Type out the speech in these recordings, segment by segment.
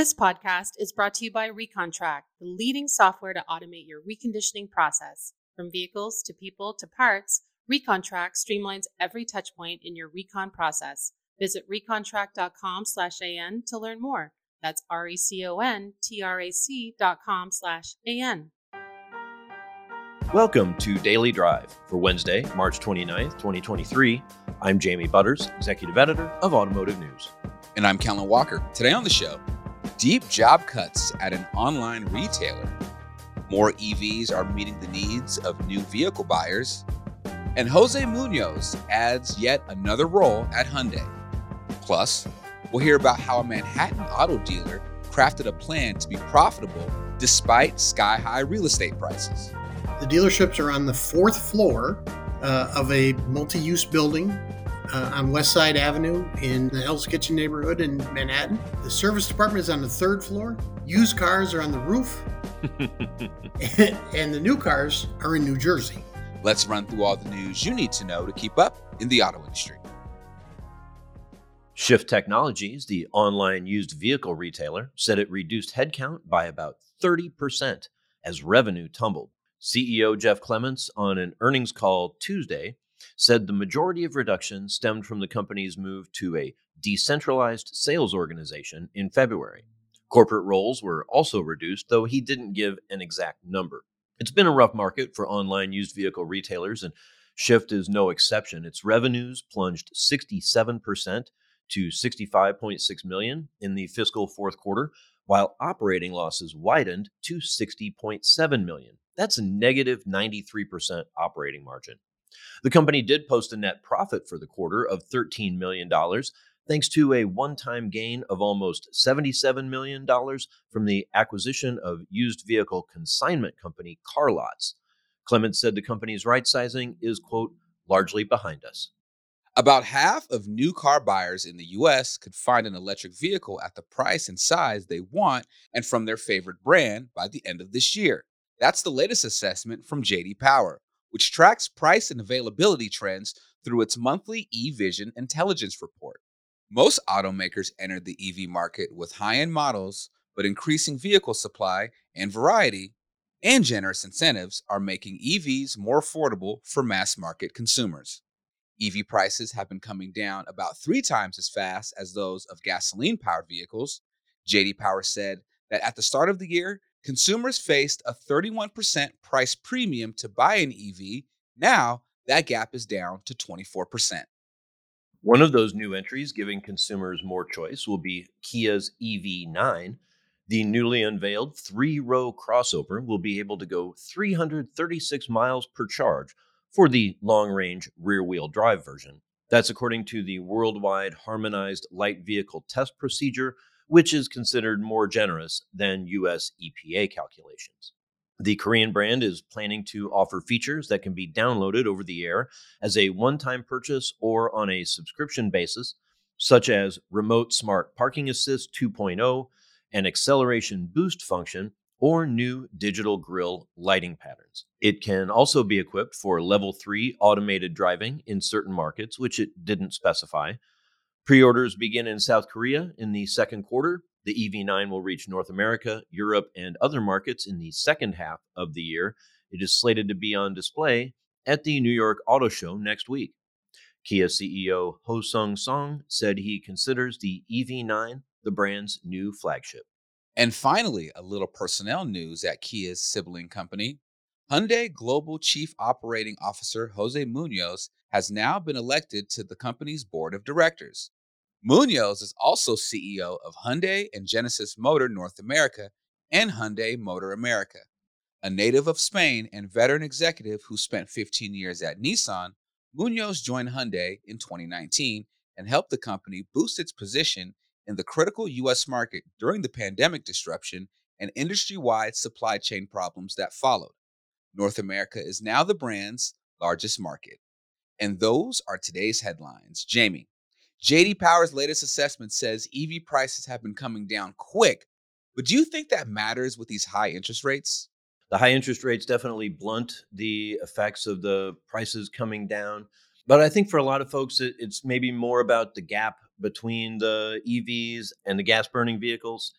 This podcast is brought to you by Recontract, the leading software to automate your reconditioning process. From vehicles to people to parts, Recontract streamlines every touchpoint in your recon process. Visit recontract.com slash AN to learn more. That's r e c o n t r a c dot com slash a n. Welcome to Daily Drive for Wednesday, March 29th, 2023. I'm Jamie Butters, Executive Editor of Automotive News. And I'm Kellen Walker. Today on the show, deep job cuts at an online retailer. More EVs are meeting the needs of new vehicle buyers. And Jose Munoz adds yet another role at Hyundai. Plus, we'll hear about how a Manhattan auto dealer crafted a plan to be profitable despite sky high real estate prices. The dealerships are on the fourth floor uh, of a multi use building uh, on West Side Avenue in the Hell's Kitchen neighborhood in Manhattan. The service department is on the third floor. Used cars are on the roof. and the new cars are in New Jersey. Let's run through all the news you need to know to keep up in the auto industry. Shift Technologies, the online used vehicle retailer, said it reduced headcount by about 30% as revenue tumbled. CEO Jeff Clements, on an earnings call Tuesday, said the majority of reduction stemmed from the company's move to a decentralized sales organization in February. Corporate roles were also reduced, though he didn't give an exact number. It's been a rough market for online used vehicle retailers, and Shift is no exception. Its revenues plunged 67% to 65.6 million in the fiscal fourth quarter, while operating losses widened to 60.7 million. That's a negative 93% operating margin. The company did post a net profit for the quarter of $13 million, thanks to a one time gain of almost $77 million from the acquisition of used vehicle consignment company CarLotz. Clements said the company's right sizing is, quote, largely behind us. About half of new car buyers in the US could find an electric vehicle at the price and size they want and from their favorite brand by the end of this year. That's the latest assessment from JD Power, which tracks price and availability trends through its monthly eVision intelligence report. Most automakers entered the EV market with high end models, but increasing vehicle supply and variety and generous incentives are making EVs more affordable for mass market consumers. EV prices have been coming down about three times as fast as those of gasoline powered vehicles. JD Power said that at the start of the year, consumers faced a 31% price premium to buy an EV. Now, that gap is down to 24%. One of those new entries giving consumers more choice will be Kia's EV9. The newly unveiled three row crossover will be able to go 336 miles per charge for the long range rear wheel drive version. That's according to the worldwide harmonized light vehicle test procedure which is considered more generous than US EPA calculations. The Korean brand is planning to offer features that can be downloaded over the air as a one time purchase or on a subscription basis, such as Remote Smart Parking Assist 2.0, an acceleration boost function, or new digital grille lighting patterns. It can also be equipped for level 3 automated driving in certain markets, which it didn't specify, Pre orders begin in South Korea in the second quarter. The EV9 will reach North America, Europe, and other markets in the second half of the year. It is slated to be on display at the New York Auto Show next week. Kia CEO Ho Sung Song said he considers the EV9 the brand's new flagship. And finally, a little personnel news at Kia's sibling company. Hyundai Global Chief Operating Officer Jose Munoz has now been elected to the company's board of directors. Munoz is also CEO of Hyundai and Genesis Motor North America and Hyundai Motor America. A native of Spain and veteran executive who spent 15 years at Nissan, Munoz joined Hyundai in 2019 and helped the company boost its position in the critical U.S. market during the pandemic disruption and industry wide supply chain problems that followed. North America is now the brand's largest market. And those are today's headlines. Jamie, JD Power's latest assessment says EV prices have been coming down quick. But do you think that matters with these high interest rates? The high interest rates definitely blunt the effects of the prices coming down. But I think for a lot of folks, it, it's maybe more about the gap between the EVs and the gas burning vehicles.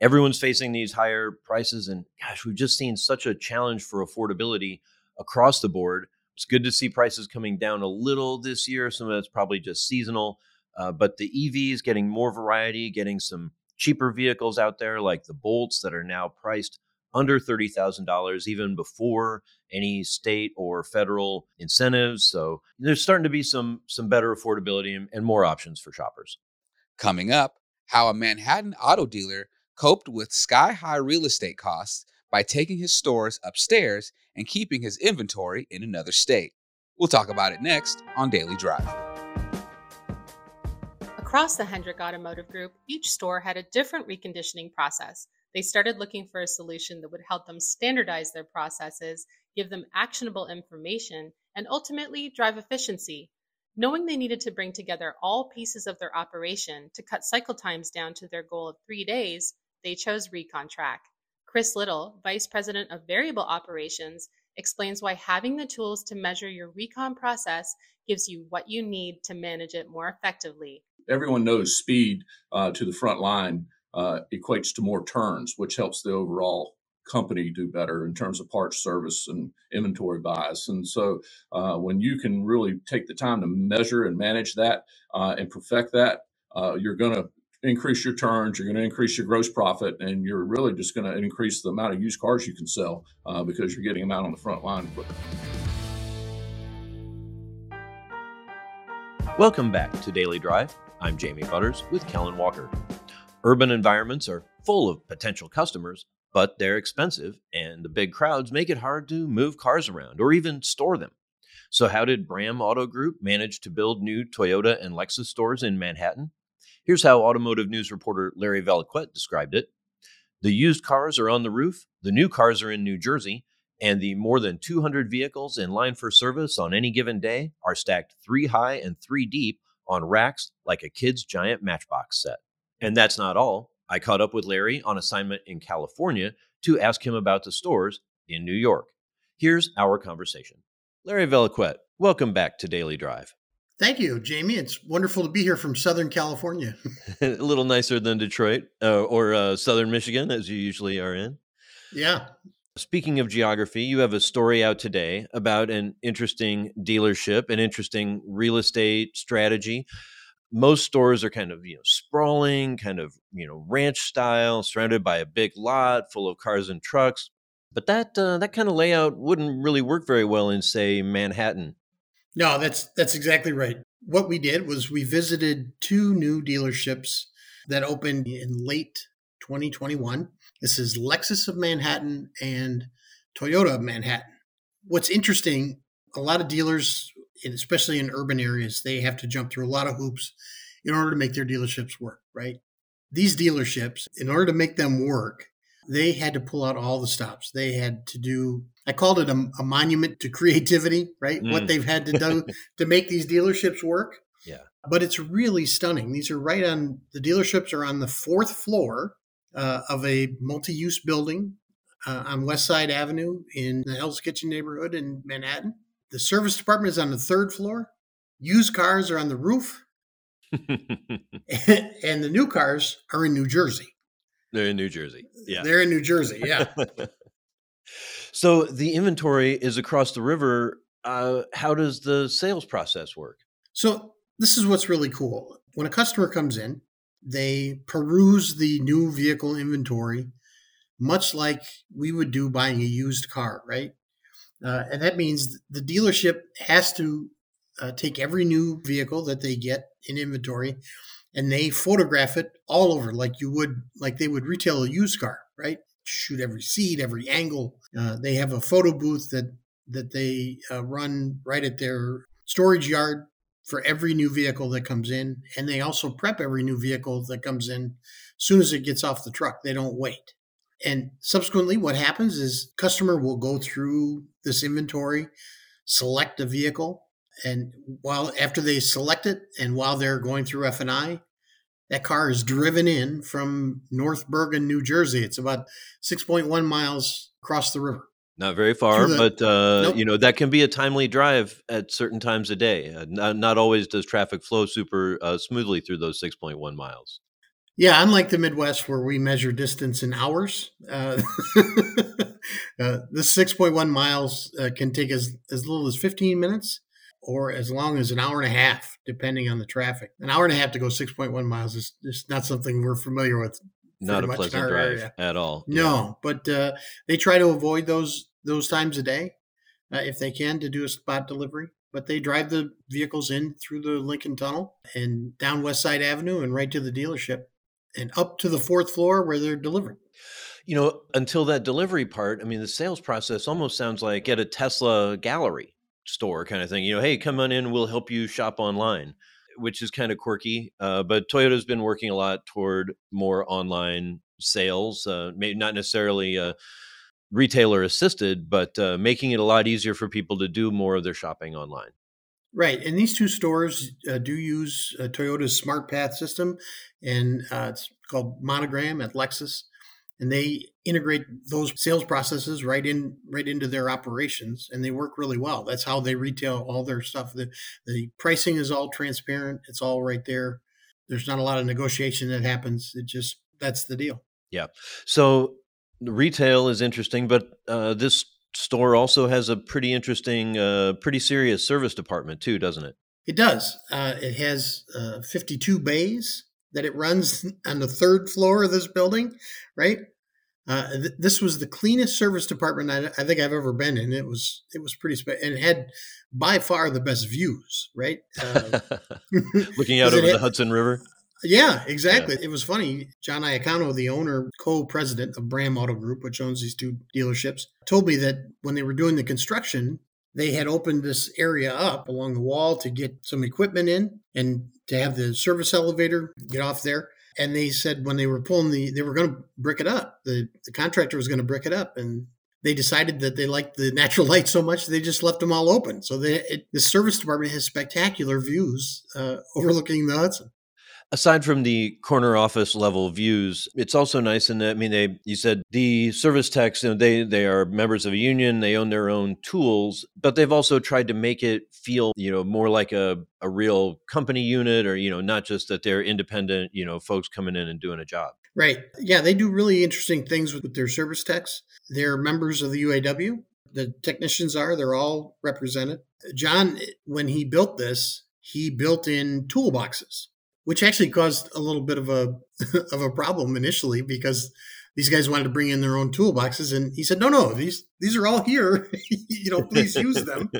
Everyone's facing these higher prices. And gosh, we've just seen such a challenge for affordability across the board. It's good to see prices coming down a little this year. Some of that's probably just seasonal. Uh, but the EVs getting more variety, getting some cheaper vehicles out there like the Bolts that are now priced under $30,000 even before any state or federal incentives. So there's starting to be some some better affordability and, and more options for shoppers. Coming up, how a Manhattan auto dealer coped with sky-high real estate costs by taking his stores upstairs and keeping his inventory in another state. We'll talk about it next on Daily Drive. Across the Hendrick Automotive Group, each store had a different reconditioning process. They started looking for a solution that would help them standardize their processes, give them actionable information, and ultimately drive efficiency. Knowing they needed to bring together all pieces of their operation to cut cycle times down to their goal of three days, they chose recon track. Chris Little, Vice President of Variable Operations, explains why having the tools to measure your recon process gives you what you need to manage it more effectively everyone knows speed uh, to the front line uh, equates to more turns, which helps the overall company do better in terms of parts service and inventory buys. And so uh, when you can really take the time to measure and manage that uh, and perfect that, uh, you're going to increase your turns, you're going to increase your gross profit, and you're really just going to increase the amount of used cars you can sell uh, because you're getting them out on the front line. Welcome back to Daily Drive. I'm Jamie Butters with Kellen Walker. Urban environments are full of potential customers, but they're expensive, and the big crowds make it hard to move cars around or even store them. So, how did Bram Auto Group manage to build new Toyota and Lexus stores in Manhattan? Here's how automotive news reporter Larry Vellequette described it The used cars are on the roof, the new cars are in New Jersey, and the more than 200 vehicles in line for service on any given day are stacked three high and three deep on racks like a kid's giant matchbox set. And that's not all. I caught up with Larry on assignment in California to ask him about the stores in New York. Here's our conversation. Larry Vellequette, welcome back to Daily Drive. Thank you, Jamie. It's wonderful to be here from Southern California. a little nicer than Detroit uh, or uh, Southern Michigan, as you usually are in. Yeah, Speaking of geography, you have a story out today about an interesting dealership, an interesting real estate strategy. Most stores are kind of, you know, sprawling, kind of, you know, ranch style, surrounded by a big lot full of cars and trucks. But that uh, that kind of layout wouldn't really work very well in, say, Manhattan. No, that's that's exactly right. What we did was we visited two new dealerships that opened in late 2021 this is Lexus of Manhattan and Toyota of Manhattan. What's interesting, a lot of dealers, especially in urban areas, they have to jump through a lot of hoops in order to make their dealerships work, right? These dealerships, in order to make them work, they had to pull out all the stops. They had to do, I called it a, a monument to creativity, right? Mm. What they've had to do to make these dealerships work. Yeah. But it's really stunning. These are right on, the dealerships are on the fourth floor uh, of a multi-use building uh, on West Side Avenue in the Hell's Kitchen neighborhood in Manhattan. The service department is on the third floor. Used cars are on the roof, and the new cars are in New Jersey. They're in New Jersey. Yeah, they're in New Jersey. Yeah. So the inventory is across the river. Uh, how does the sales process work? So this is what's really cool. When a customer comes in, they peruse the new vehicle inventory, much like we would do buying a used car, right? Uh, and that means the dealership has to uh, take every new vehicle that they get in inventory and they photograph it all over like you would like they would retail a used car right shoot every seat every angle uh, they have a photo booth that that they uh, run right at their storage yard for every new vehicle that comes in, and they also prep every new vehicle that comes in as soon as it gets off the truck. They don't wait. And subsequently, what happens is customer will go through this inventory, select a vehicle, and while after they select it, and while they're going through F and I, that car is driven in from North Bergen, New Jersey. It's about 6.1 miles across the river. Not very far, the, but uh, nope. you know that can be a timely drive at certain times a day. Uh, not, not always does traffic flow super uh, smoothly through those six point one miles. Yeah, unlike the Midwest where we measure distance in hours, uh, uh, this 6.1 miles uh, can take as, as little as 15 minutes or as long as an hour and a half, depending on the traffic. An hour and a half to go 6.1 miles is, is not something we're familiar with. Not a pleasant drive area. at all. No, yeah. but uh, they try to avoid those those times a day uh, if they can to do a spot delivery. But they drive the vehicles in through the Lincoln Tunnel and down West Side Avenue and right to the dealership and up to the fourth floor where they're delivered. You know, until that delivery part, I mean, the sales process almost sounds like at a Tesla gallery store kind of thing. You know, hey, come on in, we'll help you shop online, which is kind of quirky. Uh, but Toyota's been working a lot toward more online sales, uh, maybe not necessarily uh, retailer assisted, but uh, making it a lot easier for people to do more of their shopping online. Right, and these two stores uh, do use uh, Toyota's Smart Path system, and it's called Monogram at Lexus, and they integrate those sales processes right in right into their operations, and they work really well. That's how they retail all their stuff. the The pricing is all transparent; it's all right there. There's not a lot of negotiation that happens. It just that's the deal. Yeah. So retail is interesting, but uh, this store also has a pretty interesting, uh, pretty serious service department too, doesn't it? It does. Uh, it has uh, 52 bays that it runs on the third floor of this building, right? Uh, th- this was the cleanest service department I, I, think I've ever been in. It was it was pretty spe- and it had by far the best views, right? Uh, Looking out over had, the Hudson River. Yeah, exactly. Yeah. It was funny. John Iacano, the owner, co-president of Bram Auto Group, which owns these two dealerships, told me that when they were doing the construction, they had opened this area up along the wall to get some equipment in and to have the service elevator get off there. And they said when they were pulling the, they were going to brick it up. The, the contractor was going to brick it up, and they decided that they liked the natural light so much they just left them all open. So they, it, the service department has spectacular views uh, overlooking the Hudson aside from the corner office level views, it's also nice that I mean they you said the service techs you know, they they are members of a union, they own their own tools, but they've also tried to make it feel, you know, more like a a real company unit or you know, not just that they're independent, you know, folks coming in and doing a job. Right. Yeah, they do really interesting things with their service techs. They're members of the UAW. The technicians are, they're all represented. John when he built this, he built in toolboxes which actually caused a little bit of a of a problem initially because these guys wanted to bring in their own toolboxes and he said no no these these are all here. You know please use them.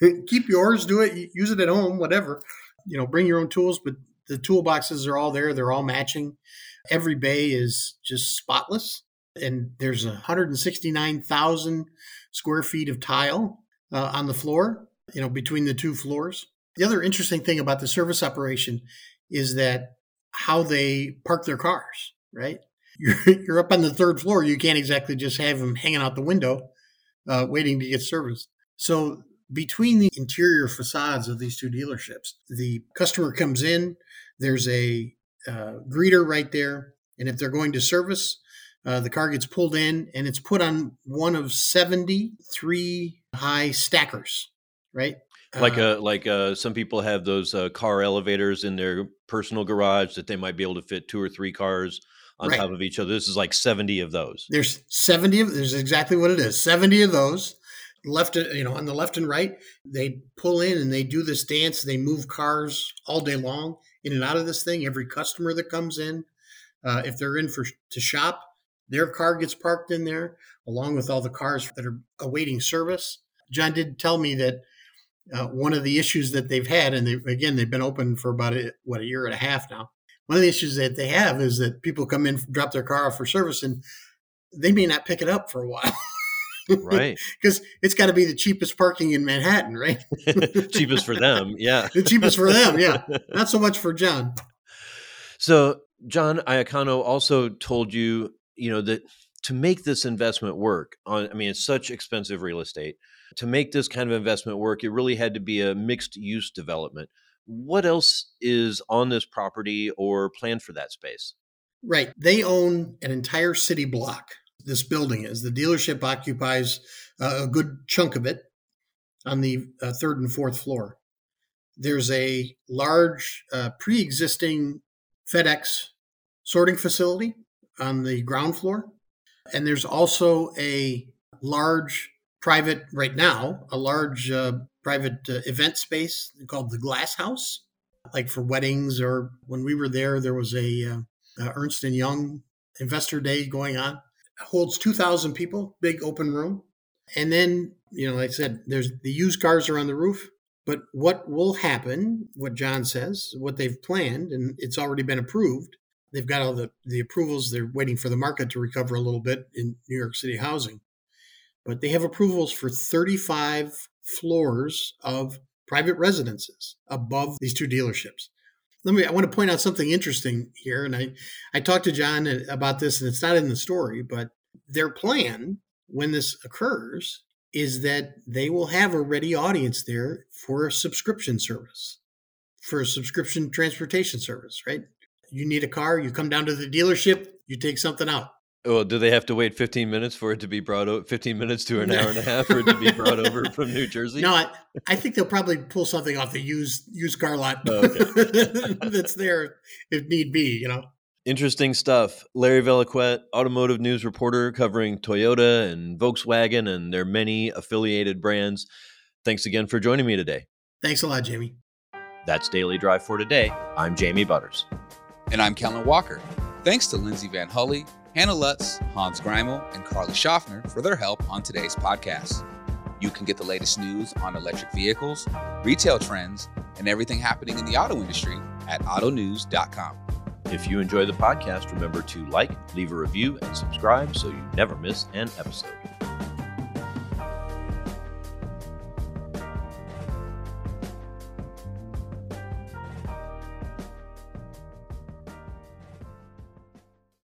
Keep yours do it use it at home whatever. You know bring your own tools but the toolboxes are all there. They're all matching. Every bay is just spotless and there's 169,000 square feet of tile uh, on the floor you know between the two floors. The other interesting thing about the service operation is that how they park their cars, right? You're, you're up on the third floor. You can't exactly just have them hanging out the window uh, waiting to get serviced. So, between the interior facades of these two dealerships, the customer comes in, there's a uh, greeter right there. And if they're going to service, uh, the car gets pulled in and it's put on one of 73 high stackers, right? Like uh, like uh, some people have those uh, car elevators in their personal garage that they might be able to fit two or three cars on right. top of each other. This is like seventy of those. There's seventy of. There's exactly what it is. Seventy of those. Left, uh, you know, on the left and right, they pull in and they do this dance. They move cars all day long in and out of this thing. Every customer that comes in, uh, if they're in for to shop, their car gets parked in there along with all the cars that are awaiting service. John did tell me that uh, one of the issues that they've had, and they, again, they've been open for about a, what a year and a half now. One of the issues that they have is that people come in, drop their car off for service, and they may not pick it up for a while. right. Because it's got to be the cheapest parking in manhattan right? Cheapest for them yeah. The cheapest for them yeah. Not so much for john. So john iacano also told you you know that to make this investment work on i mean it's such expensive real estate to make this kind of investment work, it really had to be a mixed use development. What else is on this property or planned for that space? Right. They own an entire city block. This building is. The dealership occupies a good chunk of it on the uh, third and fourth floor. There's a large uh, pre existing FedEx sorting facility on the ground floor. And there's also a large private, right now, a large uh, private uh, event space called the Glass House, like for weddings. Or when we were there, there was a uh, Ernst and Young Investor Day going on. It holds 2,000 people, big open room. And then, you know, like I said, there's the used cars are on the roof. But what will happen, what John says, what they've planned, and it's already been approved, they've got all the, the approvals. They're waiting for the market to recover a little bit in New York City housing. But they have approvals for 35 floors of private residences above these two dealerships. Let me, I want to point out something interesting here. And I, I talked to John uh, about this, and it's not in the story, but their plan when this occurs is that they will have a ready audience there for a subscription service, for a subscription transportation service, right? You need a car, you come down to the dealership, you take something out. Well, do they have to wait 15 minutes for it to be brought over? 15 minutes to an hour and a half for it to be brought over from New Jersey? No, I, I think they'll probably pull something off the used used car lot oh, okay. that's there if need be. You know. Interesting stuff. Larry Vellequette, automotive news reporter covering Toyota and Volkswagen and their many affiliated brands. Thanks again for joining me today. Thanks a lot, Jamie. That's Daily Drive for today. I'm Jamie Butters. And I'm Kellen Walker. Thanks to Lindsay VanHulle, Hannah Lutz, Hans Greimel, and Carly Schaffner for their help on today's podcast. You can get the latest news on electric vehicles, retail trends, and everything happening in the auto industry at autonews.com. If you enjoy the podcast, remember to like, leave a review, and subscribe so you never miss an episode.